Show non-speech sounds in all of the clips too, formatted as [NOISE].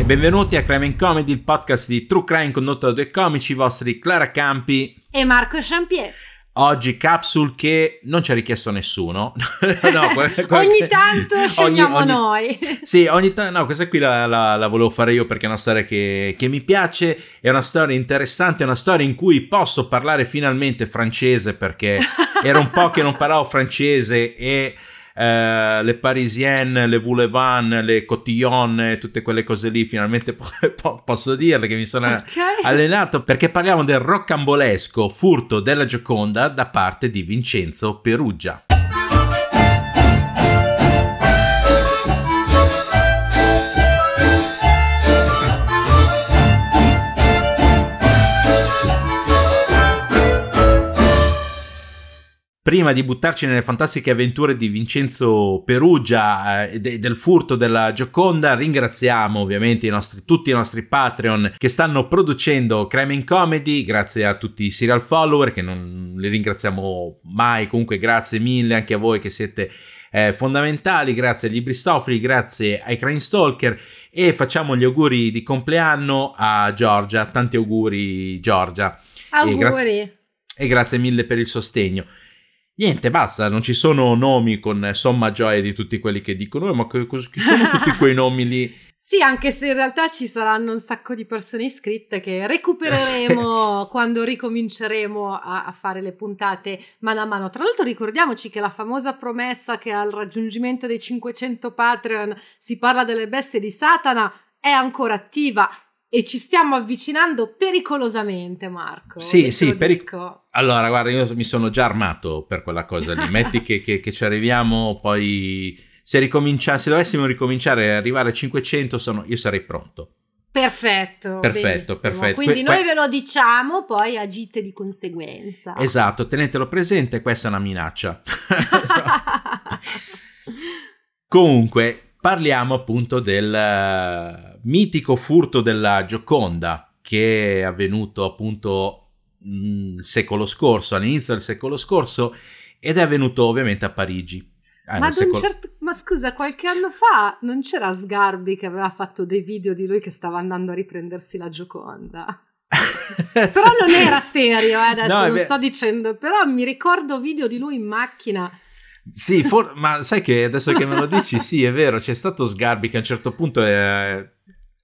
E benvenuti a Crime Comedy, il podcast di True Crime condotto da due comici, i vostri Clara Campi e Marco Champier. Oggi capsule che non ci ha richiesto nessuno. [LAUGHS] no, quel, [LAUGHS] ogni tanto [LAUGHS] scegliamo ogni, ogni, noi. sì, ogni tanto. No, questa qui la, la, la, volevo fare io perché è una storia che, che, mi piace. È una storia interessante. È una storia in cui posso parlare finalmente francese perché era un po' che non parlavo francese e eh, le parisienne, le voulevant, le cotillon, tutte quelle cose lì, finalmente [LAUGHS] po- posso dirle che mi sono okay. allenato perché parliamo del roccambolesco furto della Gioconda da parte di Vincenzo Perugia. Prima di buttarci nelle fantastiche avventure di Vincenzo Perugia e eh, del furto della Gioconda, ringraziamo ovviamente i nostri, tutti i nostri Patreon che stanno producendo Crime in Comedy, grazie a tutti i serial follower che non li ringraziamo mai, comunque grazie mille anche a voi che siete eh, fondamentali, grazie agli Bristofili, grazie ai Crime Stalker e facciamo gli auguri di compleanno a Giorgia, tanti auguri Giorgia. Auguri. E grazie, e grazie mille per il sostegno. Niente, basta, non ci sono nomi con somma gioia di tutti quelli che dicono, ma chi sono tutti quei nomi lì? [LAUGHS] Sì, anche se in realtà ci saranno un sacco di persone iscritte che recupereremo [LAUGHS] quando ricominceremo a, a, fare le puntate mano a mano. Tra l'altro ricordiamoci che la famosa promessa che al raggiungimento dei 500 Patreon si parla delle bestie di Satana è ancora attiva e ci stiamo avvicinando pericolosamente, Marco. Sì, sì, peric- allora guarda, io mi sono già armato per quella cosa lì. [LAUGHS] Metti che, che, che, ci arriviamo, poi se, se dovessimo ricominciare e arrivare a 500, sono, io sarei pronto. Perfetto, perfetto, perfetto. Quindi que- noi ve lo diciamo, poi agite di conseguenza. Esatto, tenetelo presente, questa è una minaccia. [LAUGHS] [LAUGHS] Comunque, parliamo appunto del mitico furto della Gioconda che è avvenuto appunto il mm, secolo scorso, all'inizio del secolo scorso, ed è avvenuto ovviamente a Parigi. Ah, ma, secolo... certo... ma, scusa, qualche anno fa non c'era Sgarbi che aveva fatto dei video di lui che stava andando a riprendersi la Gioconda? [LAUGHS] però non era serio, eh, adesso no, lo sto dicendo, però mi ricordo video di lui in macchina. Sì, for... ma sai che adesso che me lo dici, sì, è vero, c'è stato Sgarbi che a un certo punto è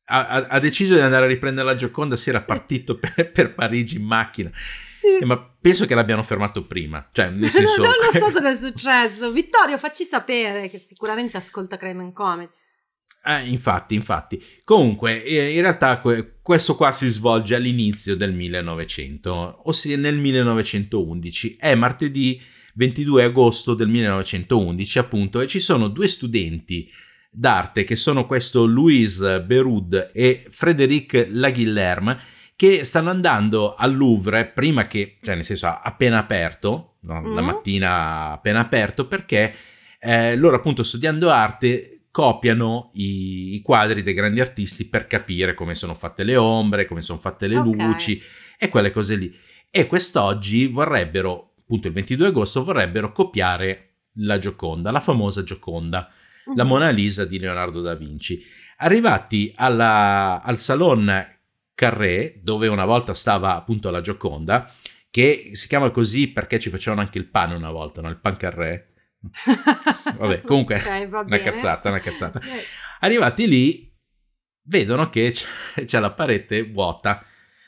ha, ha, deciso di andare a riprendere la Gioconda, si era partito [LAUGHS] per, per Parigi in macchina. Sì. Eh, ma penso che l'abbiano fermato prima. Cioè, nel [LAUGHS] senso... non lo so [LAUGHS] cosa è successo. Vittorio, facci sapere che sicuramente ascolta Crime and Comedy. Eh, infatti, infatti. Comunque, eh, in realtà questo qua si svolge all'inizio del 1900, ossia nel 1911. È martedì 22 agosto del 1911, appunto, e ci sono due studenti d'arte che sono questo Louise Berud e Frédéric Laguillerme che stanno andando al Louvre prima che, cioè nel senso appena aperto, no? mm. la mattina appena aperto, perché eh, loro appunto studiando arte copiano i, i, quadri dei grandi artisti per capire come sono fatte le ombre, come sono fatte le okay. luci e quelle cose lì. E quest'oggi vorrebbero, appunto il 22 agosto, vorrebbero copiare la Gioconda, la famosa Gioconda la Mona Lisa di Leonardo da Vinci. Arrivati alla, al Salon Carré, dove una volta stava appunto la Gioconda, che si chiama così perché ci facevano anche il pane una volta, no? il pan Carré. [LAUGHS] Vabbè, comunque, okay, una cazzata, una cazzata. Arrivati lì, vedono che c'è, c'è la parete vuota,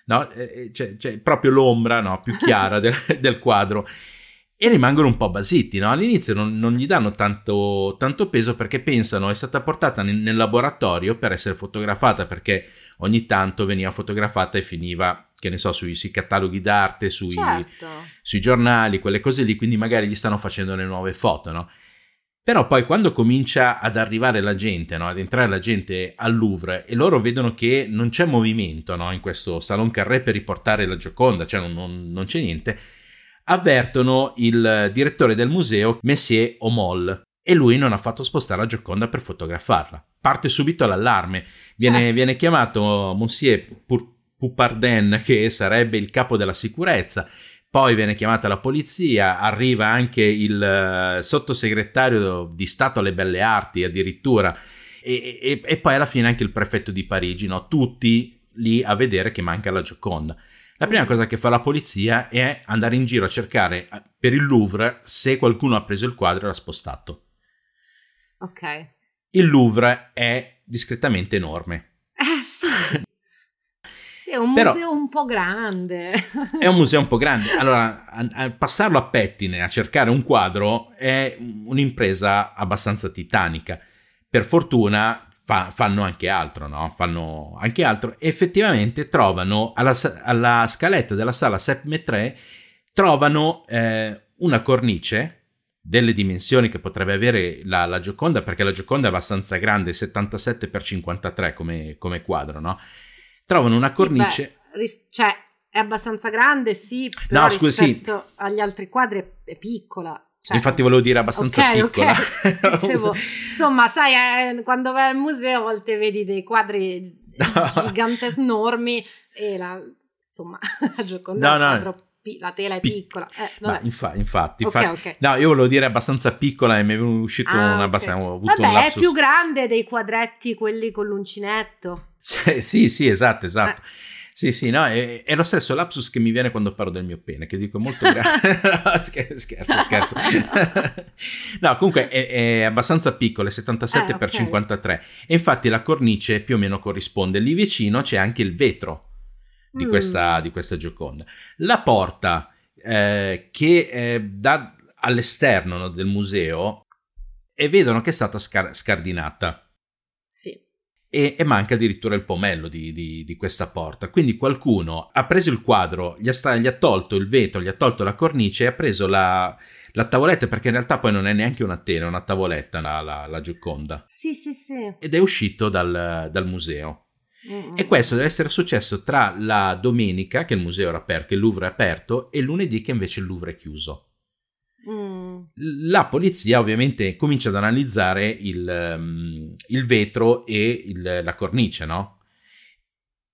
no? Eh, c'è, c'è proprio l'ombra no? più chiara [LAUGHS] del, del quadro e rimangono un po' basiti, no? All'inizio non, non gli danno tanto, tanto, peso perché pensano è stata portata nel, nel, laboratorio per essere fotografata perché ogni tanto veniva fotografata e finiva, che ne so, sui, sui cataloghi d'arte, sui, certo. sui, giornali, quelle cose lì, quindi magari gli stanno facendo le nuove foto, no? Però poi quando comincia ad arrivare la gente, no? ad entrare la gente al Louvre e loro vedono che non c'è movimento no? in questo Salon Carré per riportare la Gioconda, cioè non, non, non c'è niente, avvertono il direttore del museo, Messier Omol, e lui non ha fatto spostare la Gioconda per fotografarla. Parte subito l'allarme, viene, certo. viene chiamato Monsieur Poupardin, che sarebbe il capo della sicurezza, poi viene chiamata la polizia, arriva anche il uh, sottosegretario di Stato alle Belle Arti addirittura e, e, e, poi alla fine anche il prefetto di Parigi, no? tutti lì a vedere che manca la Gioconda. La prima cosa che fa la polizia è andare in giro a cercare eh, per il Louvre se qualcuno ha preso il quadro e l'ha spostato. Ok. Il Louvre è discretamente enorme. Eh sì. [LAUGHS] Sì, è un Però, museo un po' grande. è un museo un po' grande. [LAUGHS] Allora, a, a passarlo a pettine a cercare un quadro è un'impresa abbastanza titanica. Per fortuna fa, fanno anche altro, no? Fanno anche altro. effettivamente trovano alla, alla, scaletta della sala Sepp 3 trovano eh, una cornice delle dimensioni che potrebbe avere la, la, Gioconda, perché la Gioconda è abbastanza grande, 77x53 come, come quadro, no? Trovano una sì, cornice. Beh, ris- cioè, è abbastanza grande, sì, però no, scusa, rispetto sì. agli altri quadri è piccola. Cioè, Infatti volevo dire abbastanza okay, piccola. Okay. [LAUGHS] Dicevo, insomma, sai, eh, quando vai al museo a volte vedi dei quadri [LAUGHS] giganteschi enormi e la, insomma, [LAUGHS] la Gioconda no, no. La tela è piccola. Eh, Ma infa- infatti, okay, infatti no, io volevo dire abbastanza piccola e mi è uscito ah, una abbastanza, avuto Vabbè, un lapsus. è più grande dei quadretti quelli con l'uncinetto. Sì, sì, esatto, esatto. Eh. Sì, sì, no, è, è, lo stesso lapsus che mi viene quando parlo del mio pene, che dico molto grande. [LAUGHS] [LAUGHS] scherzo, scherzo, scherzo. [LAUGHS] no, comunque è, è abbastanza piccolo, è 77 x 53. E infatti la cornice più o meno corrisponde. Lì vicino c'è anche il vetro di, mm. questa, di questa Gioconda. La porta eh, che eh, dà all'esterno no, del museo e vedono che è stata scar- scardinata. Sì e, e, manca addirittura il pomello di, di, di, questa porta. Quindi qualcuno ha preso il quadro, gli ha, sta, gli ha, tolto il vetro, gli ha tolto la cornice e ha preso la, la tavoletta, perché in realtà poi non è neanche una tela, è una tavoletta la, la, la Gioconda. Sì, sì, sì. Ed è uscito dal, dal museo. Mm-hmm. E questo deve essere successo tra la domenica, che il museo era aperto, che il Louvre è aperto, e lunedì, che invece il Louvre è chiuso. Mm. La polizia ovviamente comincia ad analizzare il, um, il vetro e il, la cornice, no?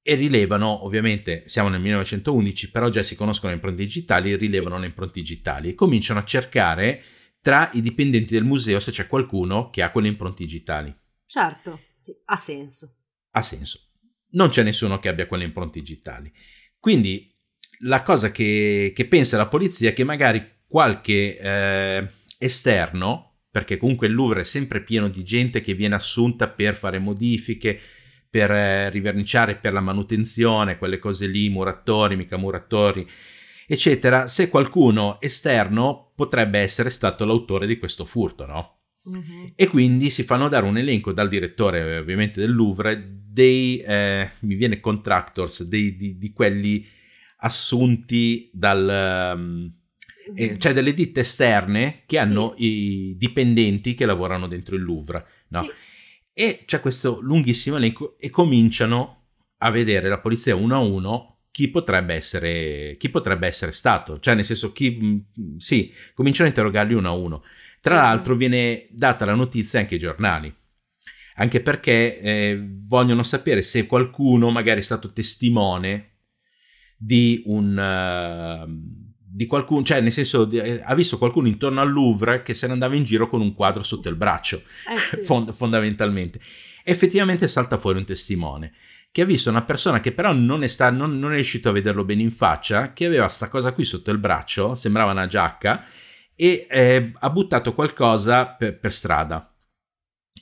E rilevano, ovviamente siamo nel 1911, però già si conoscono le impronte digitali, rilevano le impronte digitali e cominciano a cercare tra i dipendenti del museo se c'è qualcuno che ha quelle impronte digitali. Certo, sì, ha senso. Ha senso. Non c'è nessuno che abbia quelle impronte digitali. Quindi la cosa che, che pensa la polizia è che magari qualche eh, esterno, perché comunque il Louvre è sempre pieno di gente che viene assunta per fare modifiche, per eh, riverniciare, per la manutenzione, quelle cose lì, muratori, mica muratori, eccetera, se qualcuno esterno potrebbe essere stato l'autore di questo furto, no? Uh-huh. E quindi si fanno dare un elenco dal direttore, ovviamente, del Louvre, dei, eh, mi viene contractors, dei, di, di quelli assunti dal... Um, eh, c'è delle ditte esterne che hanno sì. i dipendenti che lavorano dentro il Louvre, no? Sì. E c'è questo lunghissimo elenco e cominciano a vedere la polizia uno a uno chi potrebbe essere, chi potrebbe essere stato, cioè nel senso chi, sì, cominciano a interrogarli uno a uno. Tra l'altro viene data la notizia anche ai giornali, anche perché eh, vogliono sapere se qualcuno magari è stato testimone di un... Uh, di qualcuno, cioè nel senso di, eh, ha visto qualcuno intorno al Louvre che se ne andava in giro con un quadro sotto il braccio, eh sì. [LAUGHS] fond- fondamentalmente. Effettivamente salta fuori un testimone che ha visto una persona che però non è, sta- non, non è riuscito a vederlo bene in faccia, che aveva sta cosa qui sotto il braccio, sembrava una giacca, e eh, ha buttato qualcosa per, per strada.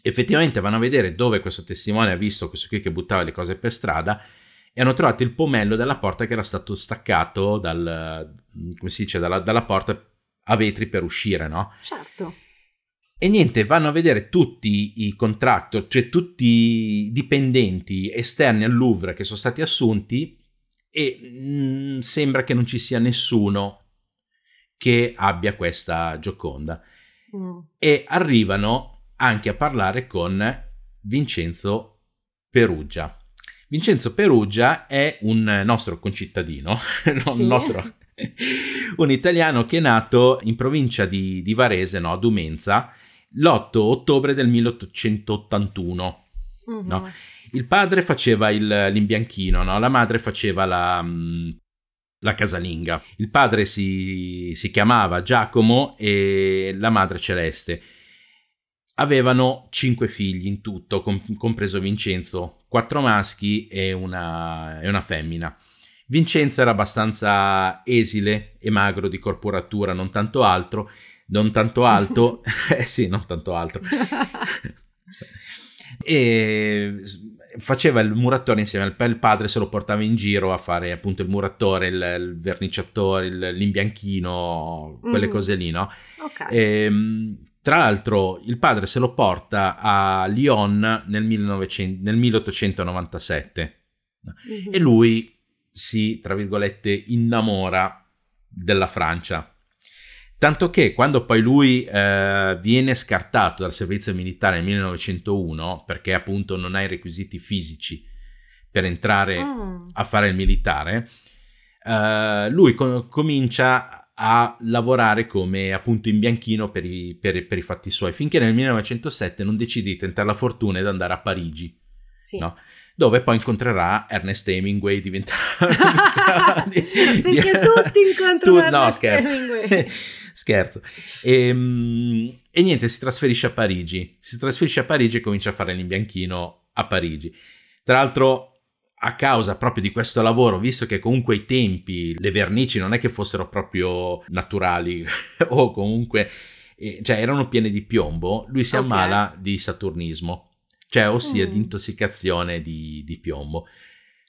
Effettivamente vanno a vedere dove questo testimone ha visto questo qui che buttava le cose per strada e hanno trovato il pomello della porta che era stato staccato dal, come si dice, dalla, dalla porta a vetri per uscire, no? Certo. E niente, vanno a vedere tutti i contractor, cioè tutti i dipendenti esterni al Louvre che sono stati assunti e mh, mm, sembra che non ci sia nessuno che abbia questa Gioconda. mm. e arrivano anche a parlare con Vincenzo Perugia. Vincenzo Perugia è un nostro concittadino, [LAUGHS] sì. nostro, un italiano che è nato in provincia di, di Varese, no, a Dumenza, l'8 ottobre del 1881. Uh-huh. No? Il padre faceva il, l'imbianchino, no? la madre faceva la, mm, la casalinga. Il padre si, si chiamava Giacomo e la madre Celeste. Avevano cinque figli in tutto, compreso Vincenzo, quattro maschi e una, e una femmina. Vincenzo era abbastanza esile e magro di corporatura, non tanto altro, non tanto alto, [LAUGHS] [LAUGHS] eh sì, non tanto alto. [LAUGHS] e faceva il muratore insieme al padre, se lo portava in giro a fare appunto il muratore, il, il verniciatore, il, l'imbianchino, quelle mm. cose lì, no? Okay. E, ehm, tra l'altro il padre se lo porta a Lyon nel, 1900, nel 1897 mm-hmm. e lui si, tra virgolette, innamora della Francia. Tanto che quando poi lui eh, viene scartato dal servizio militare nel 1901, perché appunto non ha i requisiti fisici per entrare oh. a fare il militare, eh, lui co- comincia a lavorare come appunto in bianchino per i, per, per i, fatti suoi, finché nel 1907 non decide di tentare la fortuna ed andare a Parigi. Sì. No? dove poi incontrerà Ernest Hemingway diventerà [LAUGHS] di, perché tutti incontrano tu, Ernest no. Hemingway [LAUGHS] scherzo e, ehm, e, niente si trasferisce a Parigi si trasferisce a Parigi e comincia a fare l'imbianchino a Parigi tra l'altro a causa proprio di questo lavoro, visto che comunque ai tempi le vernici non è che fossero proprio naturali [LAUGHS] o comunque eh, cioè erano piene di piombo, lui si okay. ammala di saturnismo, cioè ossia mm. di intossicazione di, di, piombo.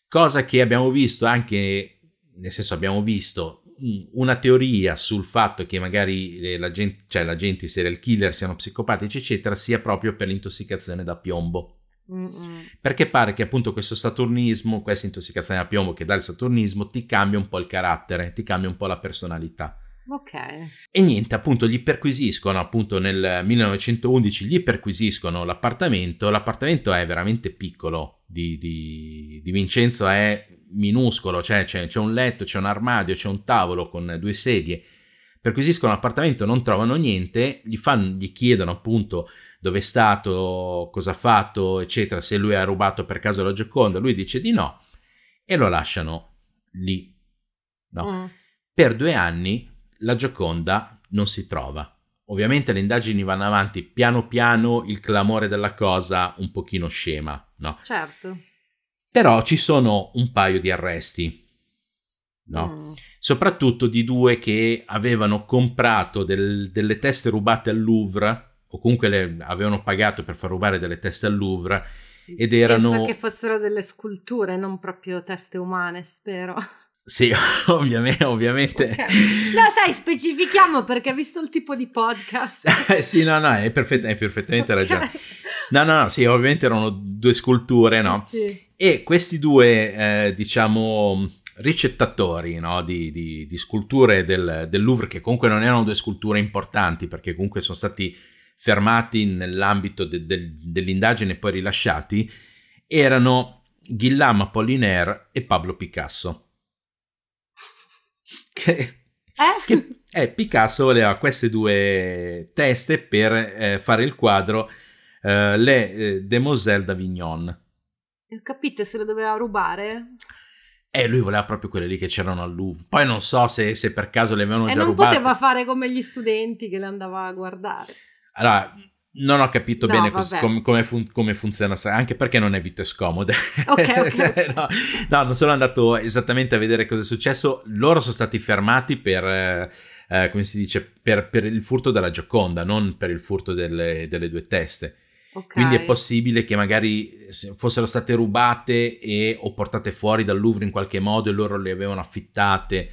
Cosa che abbiamo visto anche, nel senso abbiamo visto una teoria sul fatto che magari eh, la gente, cioè la gente, i serial killer siano psicopatici, eccetera, sia proprio per l'intossicazione da piombo. Mm-mm. Perché pare che appunto questo saturnismo, questa intossicazione a piombo che dà il saturnismo, ti cambia un po' il carattere, ti cambia un po' la personalità. Ok. E niente, appunto gli perquisiscono, appunto nel 1911 gli perquisiscono l'appartamento, l'appartamento è veramente piccolo, di, di, di Vincenzo è minuscolo, cioè c'è, c'è, un letto, c'è un armadio, c'è un tavolo con due sedie. Perquisiscono l'appartamento, non trovano niente, gli, fanno, gli chiedono appunto dove è stato, cosa ha fatto, eccetera, se lui ha rubato per caso la Gioconda, lui dice di no e lo lasciano lì. No. Mm. Per due anni la Gioconda non si trova. Ovviamente le indagini vanno avanti, piano piano il clamore della cosa un pochino scema, no? Certo. Però ci sono un paio di arresti, no? Mm. Soprattutto di due che avevano comprato del, delle teste rubate al Louvre o comunque le avevano pagato per far rubare delle teste al Louvre ed erano... Penso che fossero delle sculture, non proprio teste umane, spero. Sì, [LAUGHS] ovviamente. ovviamente. Okay. No, sai, specifichiamo perché ha visto il tipo di podcast. [LAUGHS] sì, no, no, hai, perfett- hai perfettamente okay. ragione. No, no, no, sì, ovviamente erano due sculture, sì, no? Sì. E questi due, eh, diciamo, ricettatori no? di, di, di, sculture del, del Louvre, che comunque non erano due sculture importanti, perché comunque sono stati fermati nell'ambito de, de, dell'indagine e poi rilasciati, erano Guillaume Apollinaire e Pablo Picasso. Che, eh? che eh, Picasso voleva queste due teste per eh, fare il quadro eh, Le eh, Demoiselles d'Avignon. Ho capito se lo doveva rubare. Eh, lui voleva proprio quelle lì che c'erano al Louvre. Poi non so se, se per caso le avevano e già rubate. rubate. non poteva fare come gli studenti che le andava a guardare. Allora, non ho capito no, bene cos- com- come, fun- come, funziona, anche perché non è vite scomode. Ok, [LAUGHS] ok. Cioè, no, no, non sono andato esattamente a vedere cosa è successo. Loro sono stati fermati per, eh, eh, come si dice, per, per, il furto della Gioconda, non per il furto delle, delle due teste. Okay. Quindi è possibile che magari fossero state rubate e, o portate fuori dal Louvre in qualche modo e loro le avevano affittate,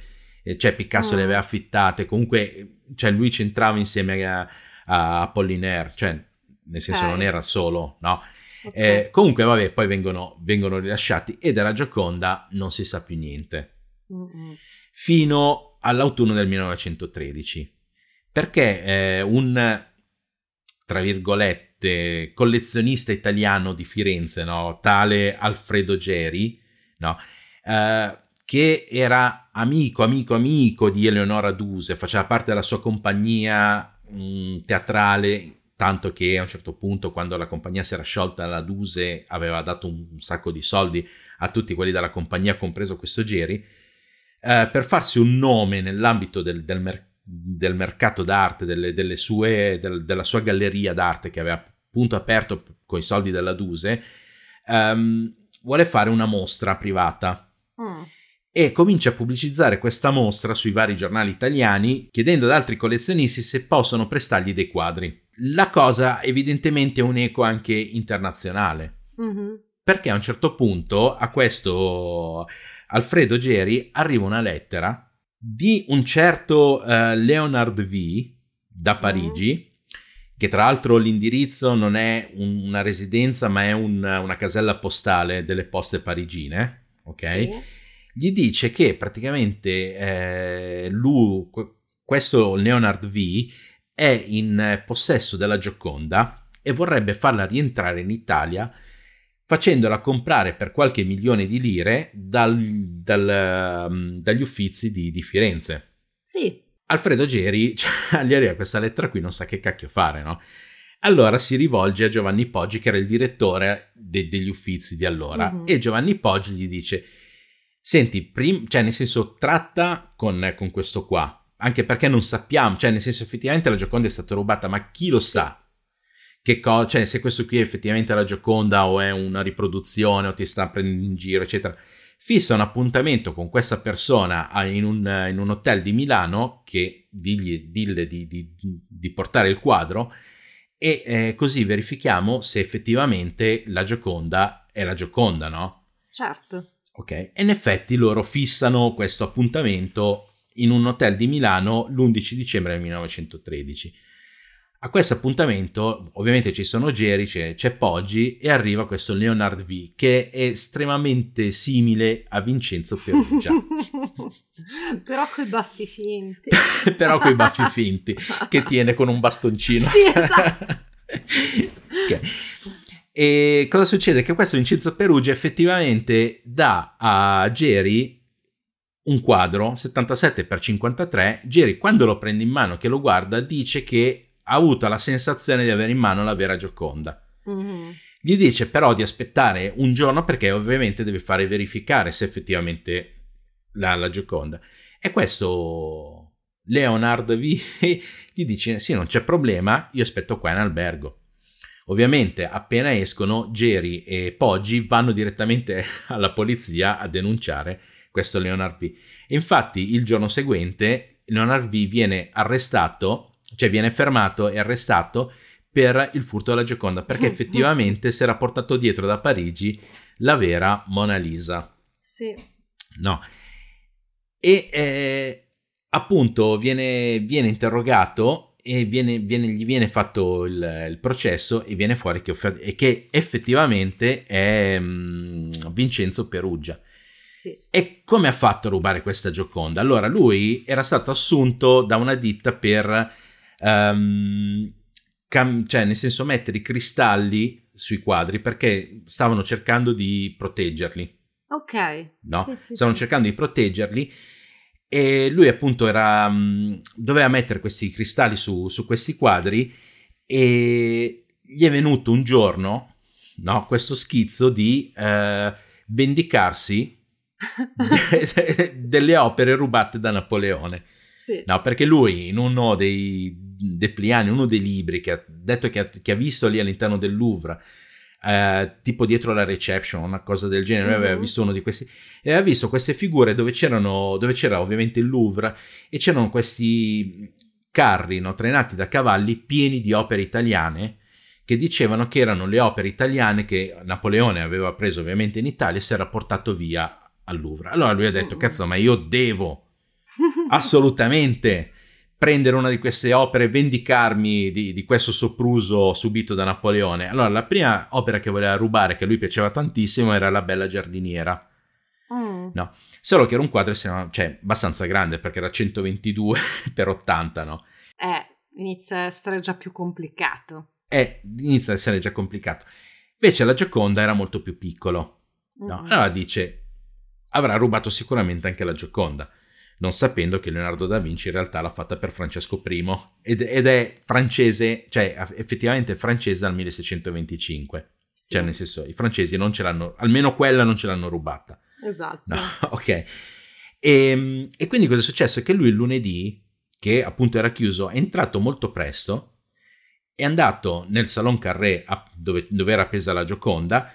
cioè Picasso mm. le aveva affittate. Comunque, cioè lui c'entrava insieme a a Apollinaire, cioè nel senso okay. non era solo, no? Okay. Eh, comunque, vabbè, poi vengono, vengono, rilasciati e della Gioconda non si sa più niente. Mm-hmm. Fino all'autunno del 1913. Perché eh, un, tra virgolette, collezionista italiano di Firenze, no? tale Alfredo Geri, no? Uh, che era amico, amico, amico di Eleonora Duse, faceva parte della sua compagnia mh, teatrale, tanto che a un certo punto, quando la compagnia si era sciolta, la Duse aveva dato un, sacco di soldi a tutti quelli della compagnia, compreso questo Geri, eh, per farsi un nome nell'ambito del, del, mer- del mercato d'arte, delle, delle sue, del, della sua galleria d'arte che aveva appunto aperto con i soldi della Duse, ehm, vuole fare una mostra privata. Mm e comincia a pubblicizzare questa mostra sui vari giornali italiani chiedendo ad altri collezionisti se possono prestargli dei quadri. La cosa evidentemente è un eco anche internazionale. Mm-hmm. Perché a un certo punto a questo Alfredo Geri arriva una lettera di un certo uh, Leonard V da Parigi, mm. che tra l'altro l'indirizzo non è un, una residenza ma è un, una casella postale delle poste parigine, ok? Sì gli dice che praticamente eh, lui, questo Leonard V è in possesso della Gioconda e vorrebbe farla rientrare in Italia facendola comprare per qualche milione di lire dal, dal, um, dagli uffizi di, di, Firenze. Sì. Alfredo Geri, [LAUGHS] cioè, gli arriva questa lettera qui, non sa che cacchio fare, no? Allora si rivolge a Giovanni Poggi, che era il direttore de- degli uffizi di allora, uh-huh. e Giovanni Poggi gli dice senti, prim- cioè nel senso tratta con, con, questo qua, anche perché non sappiamo, cioè nel senso effettivamente la Gioconda è stata rubata, ma chi lo sa? Che co- cioè se questo qui è effettivamente la Gioconda o è una riproduzione o ti sta prendendo in giro, eccetera. Fissa un appuntamento con questa persona in un, in un hotel di Milano che dille di, di, di portare il quadro e eh, così verifichiamo se effettivamente la Gioconda è la Gioconda, no? Certo. Ok, e in effetti loro fissano questo appuntamento in un hotel di Milano l'11 dicembre del 1913. A questo appuntamento ovviamente ci sono Geri, c'è, c'è, Poggi e arriva questo Leonard V che è estremamente simile a Vincenzo Perugia. [LAUGHS] Però coi baffi finti. [LAUGHS] Però coi baffi finti che tiene con un bastoncino. Sì, esatto. [LAUGHS] okay. E cosa succede? Che questo Vincenzo Perugia effettivamente dà a Jerry un quadro 77x53. Jerry, quando lo prende in mano, che lo guarda, dice che ha avuto la sensazione di avere in mano la vera Gioconda. Mm-hmm. Gli dice però di aspettare un giorno perché ovviamente deve fare verificare se effettivamente la, la Gioconda. E questo Leonard V [LAUGHS] gli dice: Sì, non c'è problema, io aspetto qua in albergo. Ovviamente appena escono, Jerry e Poggi vanno direttamente [LAUGHS] alla polizia a denunciare questo Leonard V. E infatti il giorno seguente Leonard V viene arrestato, cioè viene fermato e arrestato per il furto della Gioconda, perché [LAUGHS] effettivamente si era portato dietro da Parigi la vera Mona Lisa. Sì. No. E eh, appunto viene, viene interrogato e viene, viene, gli viene fatto il, il, processo e viene fuori che, che effettivamente è um, Vincenzo Perugia. Sì. E come ha fatto a rubare questa Gioconda? Allora, lui era stato assunto da una ditta per, um, cam- cioè nel senso mettere i cristalli sui quadri perché stavano cercando di proteggerli. Ok. No? Sì, sì, stavano cercando di proteggerli e lui appunto era, mm, doveva mettere questi cristalli su, su, questi quadri e gli è venuto un giorno no, questo schizzo di eh, vendicarsi [LAUGHS] [LAUGHS] delle opere rubate da Napoleone. Sì. No, perché lui in uno dei depliani, uno dei libri che ha detto che ha, che ha visto lì all'interno del Louvre, eh, tipo dietro la reception, una cosa del genere. Mm-hmm. aveva visto uno di questi e aveva visto queste figure dove, c'erano, dove c'era ovviamente il Louvre e c'erano questi carri no, trainati da cavalli pieni di opere italiane che dicevano che erano le opere italiane che Napoleone aveva preso ovviamente in Italia e si era portato via al Louvre. Allora lui ha detto, cazzo, ma io devo [LAUGHS] assolutamente prendere una di queste opere e vendicarmi di, di, questo sopruso subito da Napoleone. Allora, la prima opera che voleva rubare, che a lui piaceva tantissimo, era La Bella Giardiniera. Mm. No, solo che era un quadro cioè, abbastanza grande perché era 122 [LAUGHS] per 80, no? Eh, inizia a essere già più complicato. è, inizia ad essere già complicato. Invece la Gioconda era molto più piccolo. No? Mm. Allora dice, avrà rubato sicuramente anche la Gioconda, non sapendo che Leonardo da Vinci in realtà l'ha fatta per Francesco I ed, ed è francese, cioè effettivamente francese dal 1625. Sì, Cioè nel senso, i francesi non ce l'hanno, almeno quella non ce l'hanno rubata. esatto. No, [LAUGHS] ok. E, e quindi cosa è successo? Che lui il lunedì, che appunto era chiuso, è entrato molto presto, è andato nel Salon Carré a- dove, dove era appesa la Gioconda,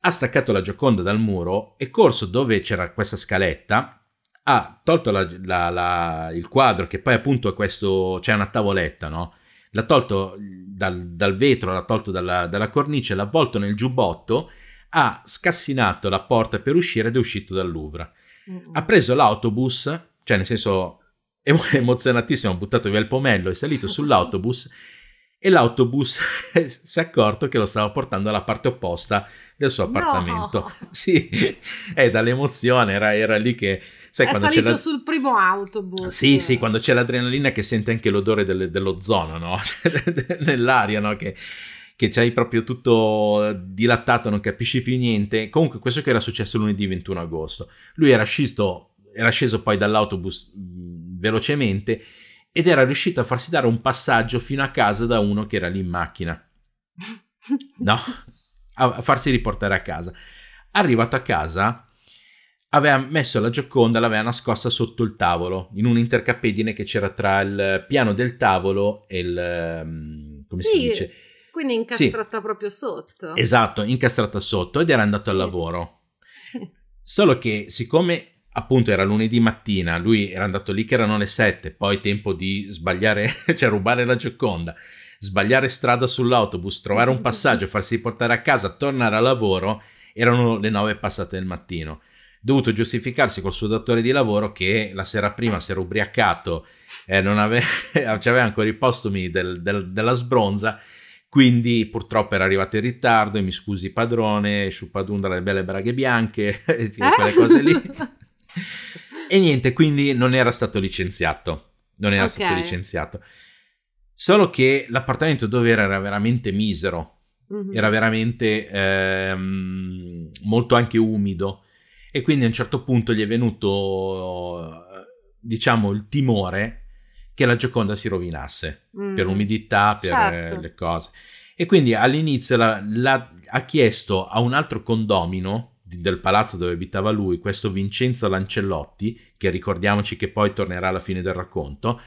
ha staccato la Gioconda dal muro e corso dove c'era questa scaletta, ha tolto la- la- la- il quadro che poi appunto è questo, c'è una tavoletta, no? L'ha tolto dal, dal vetro, l'ha tolto dalla, dalla cornice, l'ha avvolto nel giubbotto, ha scassinato la porta per uscire ed è uscito dal Louvre Mm. ha preso l'autobus, cioè nel senso emo- emozionatissimo, ha buttato via il pomello, è salito [LAUGHS] sull'autobus e l'autobus [LAUGHS] si è accorto che lo stava portando alla parte opposta del suo No! appartamento. [LAUGHS] Sì, è dall'emozione, era, era lì che... Sai, È quando c'è salito la... sul primo autobus. Sì, sì, quando c'è l'adrenalina che sente anche l'odore del- dell'ozono, no? [LAUGHS] Nell'aria, no? Che, che c'hai proprio tutto dilattato, non capisci più niente. Comunque, questo che era successo lunedì 21 agosto. Lui era sceso, era sceso poi dall'autobus mh, velocemente ed era riuscito a farsi dare un passaggio fino a casa da uno che era lì in macchina. [LAUGHS] No? A, farsi riportare a casa. Arrivato a casa, aveva messo la Gioconda, l'aveva nascosta sotto il tavolo, in un'intercapedine che c'era tra il piano del tavolo e il... ehm, come si Sì, dice? Quindi incastrata proprio sotto. Esatto, incastrata sotto ed era andato Sì. al lavoro. Sì. Solo che siccome appunto era lunedì mattina, lui era andato lì che erano le 7, poi tempo di sbagliare, [LAUGHS] cioè rubare la Gioconda, sbagliare strada sull'autobus, trovare un passaggio, farsi portare a casa, tornare a lavoro, erano le 9 passate del mattino. Dovuto giustificarsi col suo datore di lavoro che la sera prima si era ubriacato, eh, non ave- [LAUGHS] aveva ancora i postumi del- del- della sbronza quindi purtroppo era arrivato in ritardo e mi scusi padrone, sciupadunda le belle braghe bianche, [LAUGHS] e quelle cose lì. E niente, quindi non era stato licenziato. Non era Ok. stato licenziato. Solo che l'appartamento dove era era veramente misero, Mhm. era veramente ehm, molto anche umido e quindi a un certo punto gli è venuto diciamo il timore che la Gioconda si rovinasse Mm. per l'umidità, per Certo. le cose. E quindi all'inizio la- la- ha chiesto a un altro condomino del palazzo dove abitava lui, questo Vincenzo Lancellotti, che ricordiamoci che poi tornerà alla fine del racconto,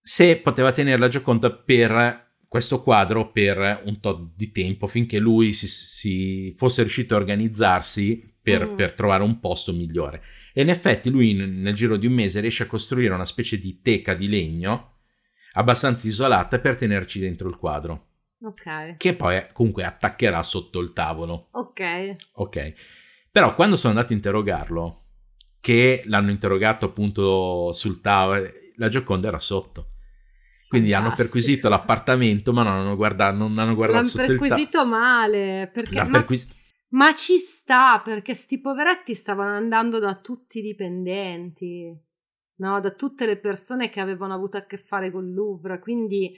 se poteva tenere la Gioconda per questo quadro per un tot di tempo finché lui si, si fosse riuscito a organizzarsi per, Mm. per trovare un posto migliore. E in effetti lui in- nel giro di un mese riesce a costruire una specie di teca di legno abbastanza isolata per tenerci dentro il quadro, Ok. che poi comunque attaccherà sotto il tavolo. Ok. Ok. Però quando sono andato a interrogarlo, che l'hanno interrogato appunto sul tavolo, la Gioconda era sotto. Quindi hanno Fantastico. perquisito l'appartamento, ma non hanno guardato, non hanno guardato L'hanno perquisito male. Perché, ma, perquis- ma ci sta, perché sti poveretti stavano andando da tutti i dipendenti, no? Da tutte le persone che avevano avuto a che fare con il Louvre. Quindi,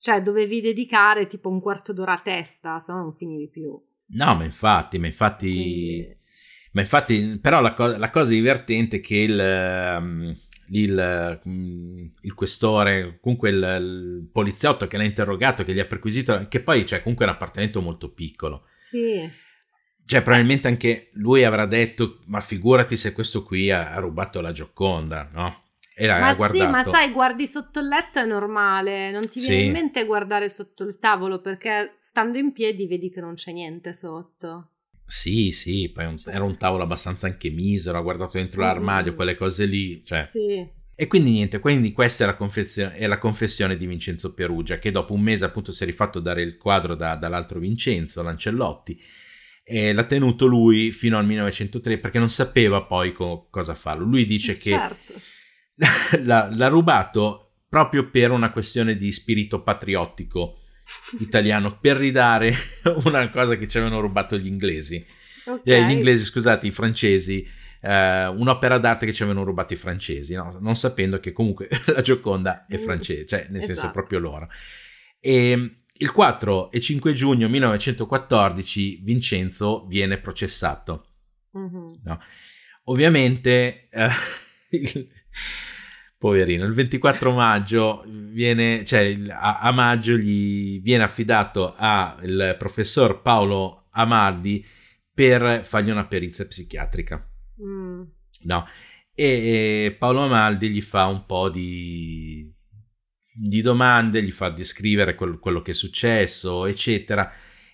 cioè, dovevi dedicare tipo un quarto d'ora a testa, se no non finivi più. No, ma infatti, ma infatti... Quindi- Ma infatti, però la, co- la cosa divertente è che il, ehm, il, mm, il questore, comunque il, il poliziotto che l'ha interrogato, che gli ha perquisito, che poi c'è comunque un appartamento molto piccolo. Sì. Cioè, probabilmente anche lui avrà detto, ma figurati se questo qui ha, ha rubato la Gioconda, no? E l'ha Ma sì, ma sai, guardi sotto il letto è normale, non ti viene Sì. in mente guardare sotto il tavolo perché stando in piedi vedi che non c'è niente sotto. Sì, sì, poi un- era un tavolo abbastanza anche misero, ha guardato dentro l'armadio, quelle cose lì, cioè... Sì. E quindi niente, quindi questa è la, confezio- è la confessione di Vincenzo Perugia, che dopo un mese appunto si è rifatto dare il quadro da- dall'altro Vincenzo, Lancellotti, e l'ha tenuto lui fino al 1903 perché non sapeva poi co- cosa farlo. Lui dice che Certo. [LAUGHS] l'ha, l'ha rubato proprio per una questione di spirito patriottico italiano, per ridare [LAUGHS] una cosa che ci avevano rubato gli inglesi. Ok. Eh, gli inglesi, scusate, i francesi, eh, un'opera d'arte che ci avevano rubato i francesi, no? non sapendo che comunque [LAUGHS] la Gioconda è Mm, francese, cioè nel senso esatto. proprio loro. E Il 4 e 5 giugno 1914 Vincenzo viene processato. Mm-hmm. No. Ovviamente, eh, il, poverino, il 24 maggio viene, cioè a, a maggio gli viene affidato al professor Paolo Amardi per fargli una perizia psichiatrica. Mm. No. E, e Paolo Amaldi gli fa un po' di, di domande, gli fa descrivere quel, quello che è successo, eccetera.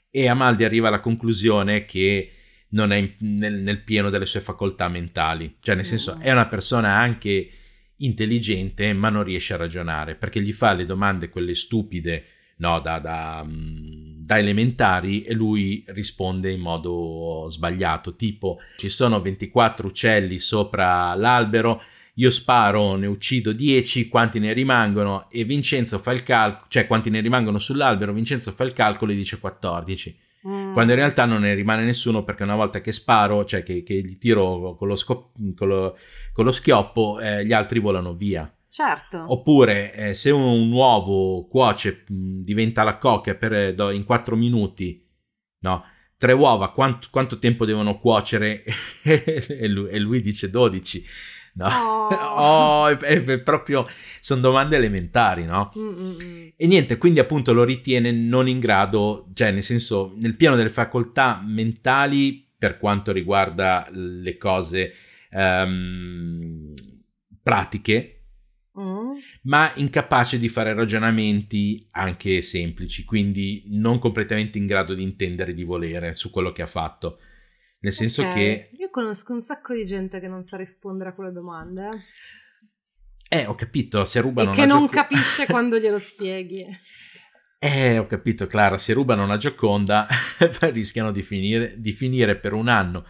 E Amaldi arriva alla conclusione che non è in, nel, nel, pieno delle sue facoltà mentali. Cioè, nel senso, mm. è una persona anche intelligente, ma non riesce a ragionare perché gli fa le domande, quelle stupide, no, da, da, mm, da, elementari e lui risponde in modo sbagliato, tipo ci sono 24 uccelli sopra l'albero, io sparo, ne uccido 10, quanti ne rimangono? E Vincenzo fa il calcolo, cioè quanti ne rimangono sull'albero, Vincenzo fa il calcolo e dice 14. Mm. Quando in realtà non ne rimane nessuno perché una volta che sparo, cioè che, che gli tiro con lo, scop- con lo, con lo schioppo, eh, gli altri volano via. Certo. Oppure eh, se un, un, uovo cuoce, mh, diventa la cocca per, eh, do, in 4 minuti, no? Tre uova, quanto, quanto tempo devono cuocere? [LAUGHS] e, lui, e, lui, dice 12. No? Oh, [LAUGHS] oh è, è, proprio, sono domande elementari, no? Mm-mm. E niente, quindi appunto lo ritiene non in grado, cioè nel senso, nel piano delle facoltà mentali per quanto riguarda le cose um, pratiche, Mm. ma incapace di fare ragionamenti anche semplici, quindi non completamente in grado di intendere di volere su quello che ha fatto. Nel senso okay. che... Io conosco un sacco di gente che non sa rispondere a quelle domande. Eh, ho capito, se rubano... E che non gioc- capisce [LAUGHS] quando glielo spieghi. Eh, ho capito, Clara, se rubano una gioconda [LAUGHS] rischiano di finire, di finire per un anno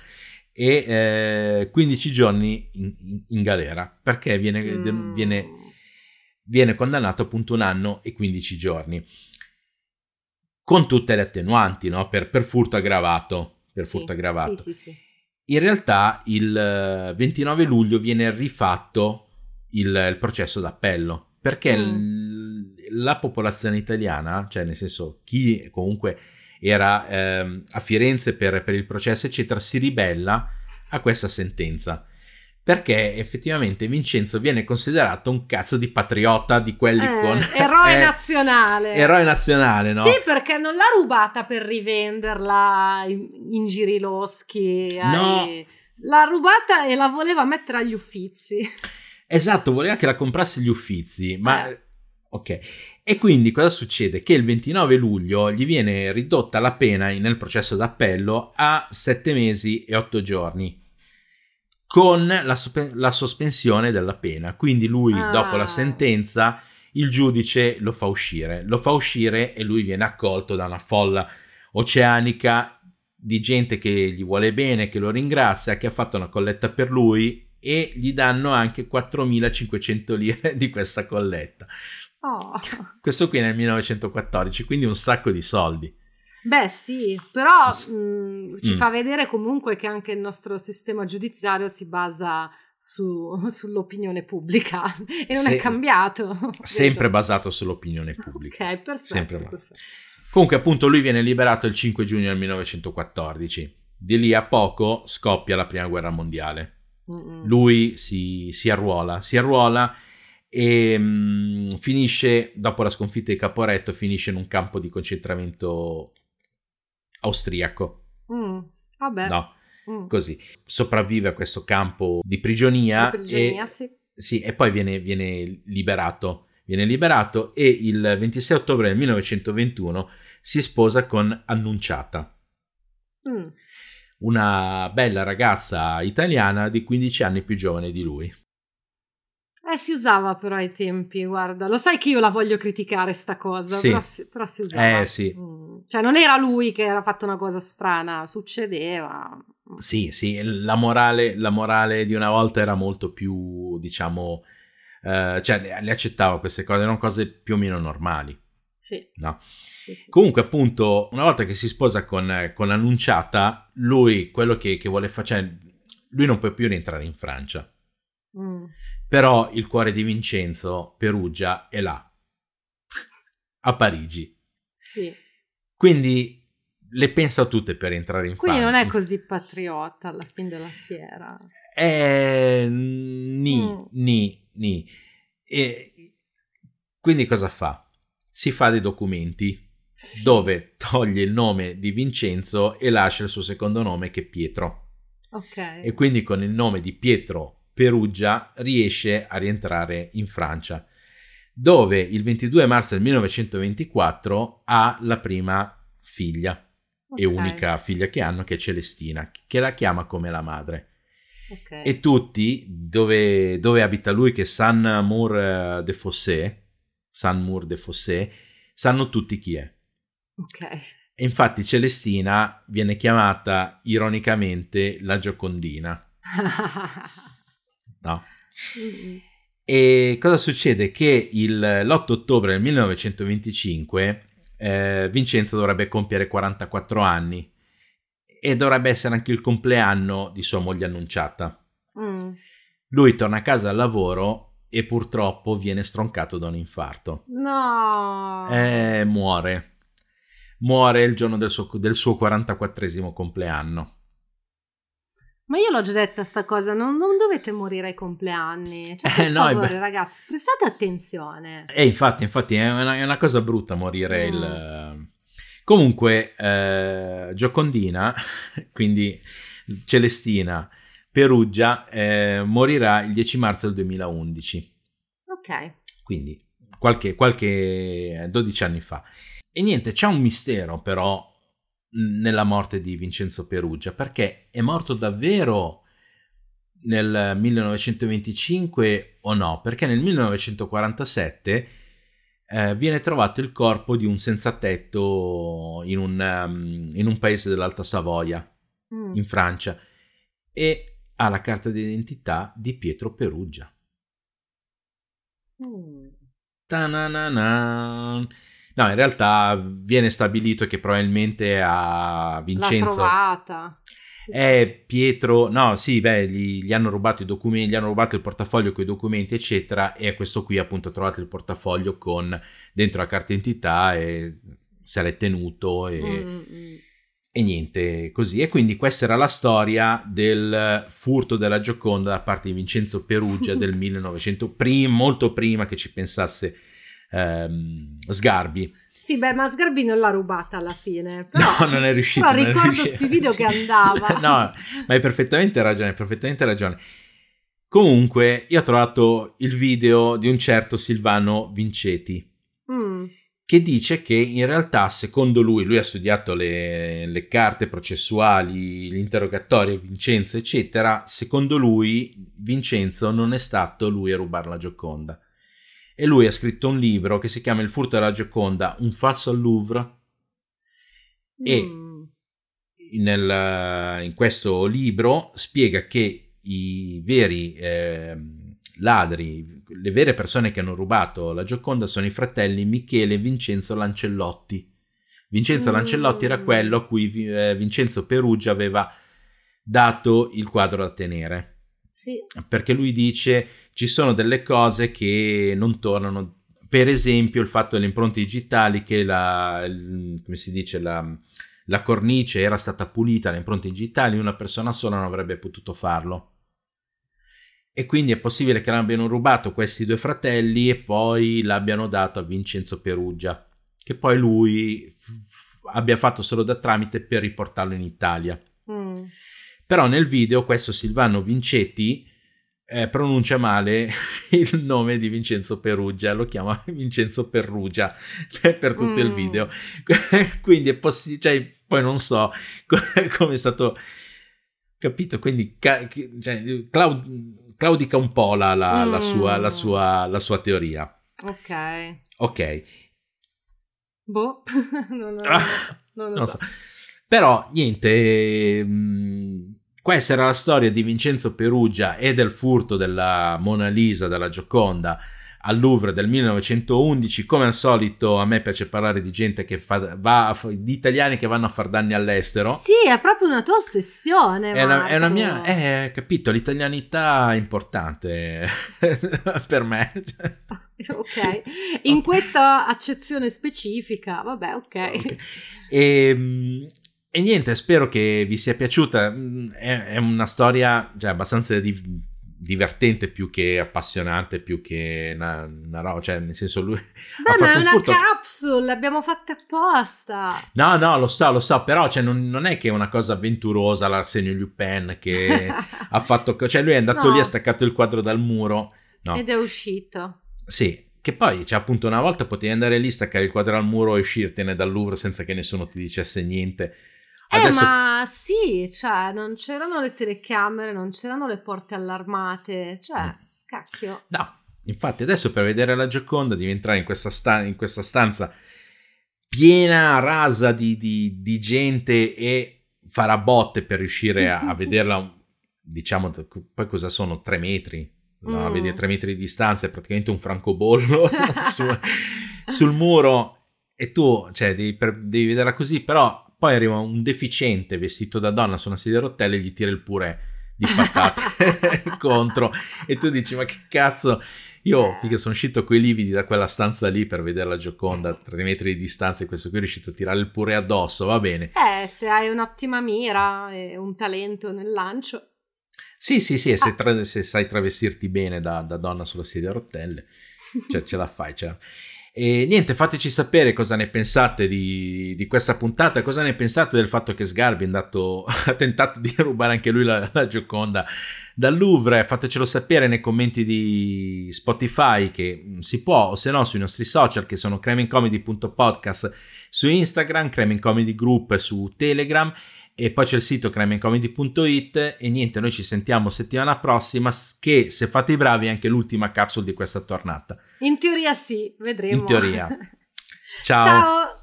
e eh, 15 giorni in, in, in galera perché viene, mm. viene, viene, condannato appunto un anno e 15 giorni con tutte le attenuanti no? per, per, furto aggravato per sì, furto aggravato sì, sì, in realtà il 29 eh, luglio viene rifatto il, il processo d'appello perché mm. l, la popolazione italiana cioè nel senso chi comunque era ehm, a Firenze per, per, il processo, eccetera, si ribella a questa sentenza. Perché effettivamente Vincenzo viene considerato un cazzo di patriota di quelli eh, con. Eroe [LAUGHS] eh, nazionale. Eroe nazionale, no? Sì, perché non l'ha rubata per rivenderla in, in giri loschi. No. Ai... L'ha rubata e la voleva mettere agli uffizi. Esatto, voleva che la comprassi gli uffizi, ma. Eh. Ok. E quindi cosa succede? Che il 29 luglio gli viene ridotta la pena nel processo d'appello a 7 mesi e 8 giorni con la, la sospensione della pena. Quindi lui, ah. dopo la sentenza, il giudice lo fa uscire. Lo fa uscire e lui viene accolto da una folla oceanica di gente che gli vuole bene, che lo ringrazia, che ha fatto una colletta per lui e gli danno anche 4.500 lire di questa colletta. Oh. Questo qui nel 1914, quindi un sacco di soldi. Beh sì, però mh, mm, ci mm. fa vedere comunque che anche il nostro sistema giudiziario si basa su, [LAUGHS] sull'opinione pubblica e non Se, è cambiato. [LAUGHS] Sempre basato sull'opinione pubblica. Ok, perfetto, perfetto. Comunque appunto lui viene liberato il 5 giugno del 1914. Di lì a poco scoppia la prima guerra mondiale. Mm-mm. Lui si, si arruola, si arruola e mh, mm, finisce, dopo la sconfitta di Caporetto, finisce in un campo di concentramento austriaco. Mm, vabbè. No, mm. così. Sopravvive a questo campo di prigionia. Di prigionia, e, sì. sì. E poi viene, viene liberato. Viene liberato e il 26 ottobre del 1921 si sposa con Annunciata. Mm. Una bella ragazza italiana di 15 anni più giovane di lui. Eh, si usava però ai tempi, guarda, lo sai che io la voglio criticare sta cosa, sì. però, si, però, si, usava. Eh, sì. Mm. Cioè non era lui che era fatto una cosa strana, succedeva. Sì, sì, la morale, la morale di una volta era molto più, diciamo, eh, cioè le, le, accettava queste cose, erano cose più o meno normali. Sì. No? Sì, sì. Comunque, appunto, una volta che si sposa con, con l'annunciata, lui quello che, che vuole fare, cioè, lui non può più rientrare in Francia. Mm. Però il cuore di Vincenzo, Perugia, è là, a Parigi. Sì. Quindi le pensa tutte per entrare in Quindi non è così patriotta alla fine della fiera. Eh, ni, Mm. ni, ni. E quindi cosa fa? Si fa dei documenti Sì. dove toglie il nome di Vincenzo e lascia il suo secondo nome che è Pietro. Ok. E quindi con il nome di Pietro Perugia riesce a rientrare in Francia, dove il 22 marzo del 1924 ha la prima figlia e Ok. unica figlia che hanno, che è Celestina, che la chiama come la madre. Ok. E tutti, dove, dove abita lui, che è Saint-Mour de Fossé, Saint-Mour de Fossé, sanno tutti chi è. Ok. E infatti Celestina viene chiamata ironicamente la Giocondina. [LAUGHS] No. E cosa succede? Che il, l'8 ottobre del 1925 eh, Vincenzo dovrebbe compiere 44 anni e dovrebbe essere anche il compleanno di sua moglie annunciata. mm. Lui torna a casa al lavoro e purtroppo viene stroncato da un infarto. No. E muore. Muore il giorno del suo, del suo 44 compleanno. Ma io l'ho già detta sta cosa, non, non dovete morire ai compleanni. Cioè, [LAUGHS] Eh, per no, favore, beh. ragazzi, prestate attenzione. E infatti, infatti è una, è una cosa brutta morire Mm. il... Comunque, eh, Giocondina, [LAUGHS] quindi Celestina Perugia, eh, morirà il 10 marzo del 2011, Ok. quindi qualche, qualche 12 anni fa. E niente, c'è un mistero però nella morte di Vincenzo Perugia, perché è morto davvero nel 1925 o no? Perché nel 1947 eh, viene trovato il corpo di un senza tetto in un, um, in un paese dell'Alta Savoia, Mm. in Francia, e ha la carta d'identità di Pietro Perugia. Mm. Ta-na-na-na. No, in realtà viene stabilito che probabilmente a L'ha Vincenzo trovata. Sì, è Pietro, no, sì, beh, gli, gli hanno rubato i documenti, gli hanno rubato il portafoglio con i documenti, eccetera, e questo qui appunto ha trovato il portafoglio con dentro la carta d'identità e se l'è tenuto e, sì. Mm, mm. e niente così. E quindi questa era la storia del furto della Gioconda da parte di Vincenzo Perugia [LAUGHS] del 1900, prim- molto prima che ci pensasse ehm, Sgarbi. Sì, beh, ma Sgarbi non l'ha rubata alla fine. [LAUGHS] Però, no, non è riuscito. però ricordo riuscito. sti video [LAUGHS] Sì. che andava. no, ma hai perfettamente ragione, hai perfettamente ragione. Comunque, io ho trovato il video di un certo Silvano Vinceti Mm. che dice che in realtà, secondo lui, lui ha studiato le, le carte processuali, gli interrogatori, Vincenzo, eccetera. Secondo lui, Vincenzo non è stato lui a rubare la Gioconda. E lui ha scritto un libro che si chiama Il furto della Gioconda, un falso al Louvre. E Mm. nel- in questo libro spiega che i veri ehm, ladri, le vere persone che hanno rubato la Gioconda sono i fratelli Michele e Vincenzo Lancellotti. Vincenzo Mm. Lancellotti era quello a cui eh, Vincenzo Perugia aveva dato il quadro da tenere Sì. perché lui dice ci sono delle cose che non tornano per esempio il fatto delle impronte digitali che la il- come si dice la, la cornice era stata pulita le impronte digitali una persona sola non avrebbe potuto farlo e quindi è possibile che l'abbiano rubato questi due fratelli e poi l'abbiano dato a Vincenzo Perugia che poi lui f- f- abbia fatto solo da tramite per riportarlo in Italia Mm. Però nel video questo Silvano Vincetti eh, pronuncia male [LAUGHS] il nome di Vincenzo Perugia, lo chiama [LAUGHS] Vincenzo Perrugia per, [LAUGHS] per tutto il Mm. video. Quindi è possibile, cioè, poi non so co- come è stato capito, quindi ca- cioè, Clau- claudica un po' la, la- la Mm. sua, la, sua, la sua teoria. Ok. Ok, Boh. non, non- Ah, non lo non so. so. Però niente, mh, questa era la storia di Vincenzo Perugia e del furto della Mona Lisa, della Gioconda al Louvre del 1911. Come al solito, a me piace parlare di gente che fa, va, di italiani che vanno a far danni all'estero. Sì, è proprio una tua ossessione. È una, è una, mia, eh, capito, l'italianità è importante [LAUGHS] per me. [LAUGHS] ok, in questa accezione specifica, vabbè, ok. okay. E, ehm, e, niente, spero che vi sia piaciuta. Mm, è, è una storia cioè, abbastanza di, divertente più che appassionante, più che una, una roba, cioè nel senso lui... [LAUGHS] Beh, ma è una furto... capsule, l'abbiamo fatta apposta. No, no, lo so, lo so, però cioè, non, non, è che è una cosa avventurosa l'Arsenio Lupin che [LAUGHS] ha fatto... Cioè lui è andato no. lì, ha staccato il quadro dal muro. No. Ed è uscito. Sì, che poi, cioè, appunto, una volta potevi andare lì, staccare il quadro al muro e uscirtene dal Louvre senza che nessuno ti dicesse niente. Eh, Adesso... Ma sì, cioè, non c'erano le telecamere, non c'erano le porte allarmate, cioè, mm. cacchio. No, infatti adesso per vedere la Gioconda devi entrare in questa, sta- in questa stanza piena, rasa di, di, di, gente e fare a botte per riuscire a, a [LAUGHS] vederla, diciamo, poi cosa sono, tre metri? No, mm. vedi a tre metri di distanza, è praticamente un francobollo [LAUGHS] su, sul muro e tu, cioè, devi, per, devi vederla così, però poi arriva un deficiente vestito da donna su una sedia a rotelle e gli tira il purè di patate [LAUGHS] contro e tu dici ma che cazzo io figa, sono uscito coi lividi da quella stanza lì per vedere la Gioconda a 3 metri di distanza e questo qui è riuscito a tirare il purè addosso, va bene. Eh, se hai un'ottima mira e un talento nel lancio. Sì, sì, sì, e se, ah. tra- se sai travestirti bene da, da, donna sulla sedia a rotelle, cioè, ce la fai. Cioè. E niente, fateci sapere cosa ne pensate di, di, questa puntata, cosa ne pensate del fatto che Sgarbi è andato, [LAUGHS] ha tentato di rubare anche lui la, la Gioconda dal Louvre, fatecelo sapere nei commenti di Spotify che si può, o se no sui nostri social che sono cremincomedy.podcast su Instagram, Cremin Comedy Group su Telegram e poi c'è il sito cremincomedy.it e niente, noi ci sentiamo settimana prossima che se fate i bravi è anche l'ultima capsule di questa tornata. In teoria sì, vedremo. In teoria. [LAUGHS] Ciao. Ciao.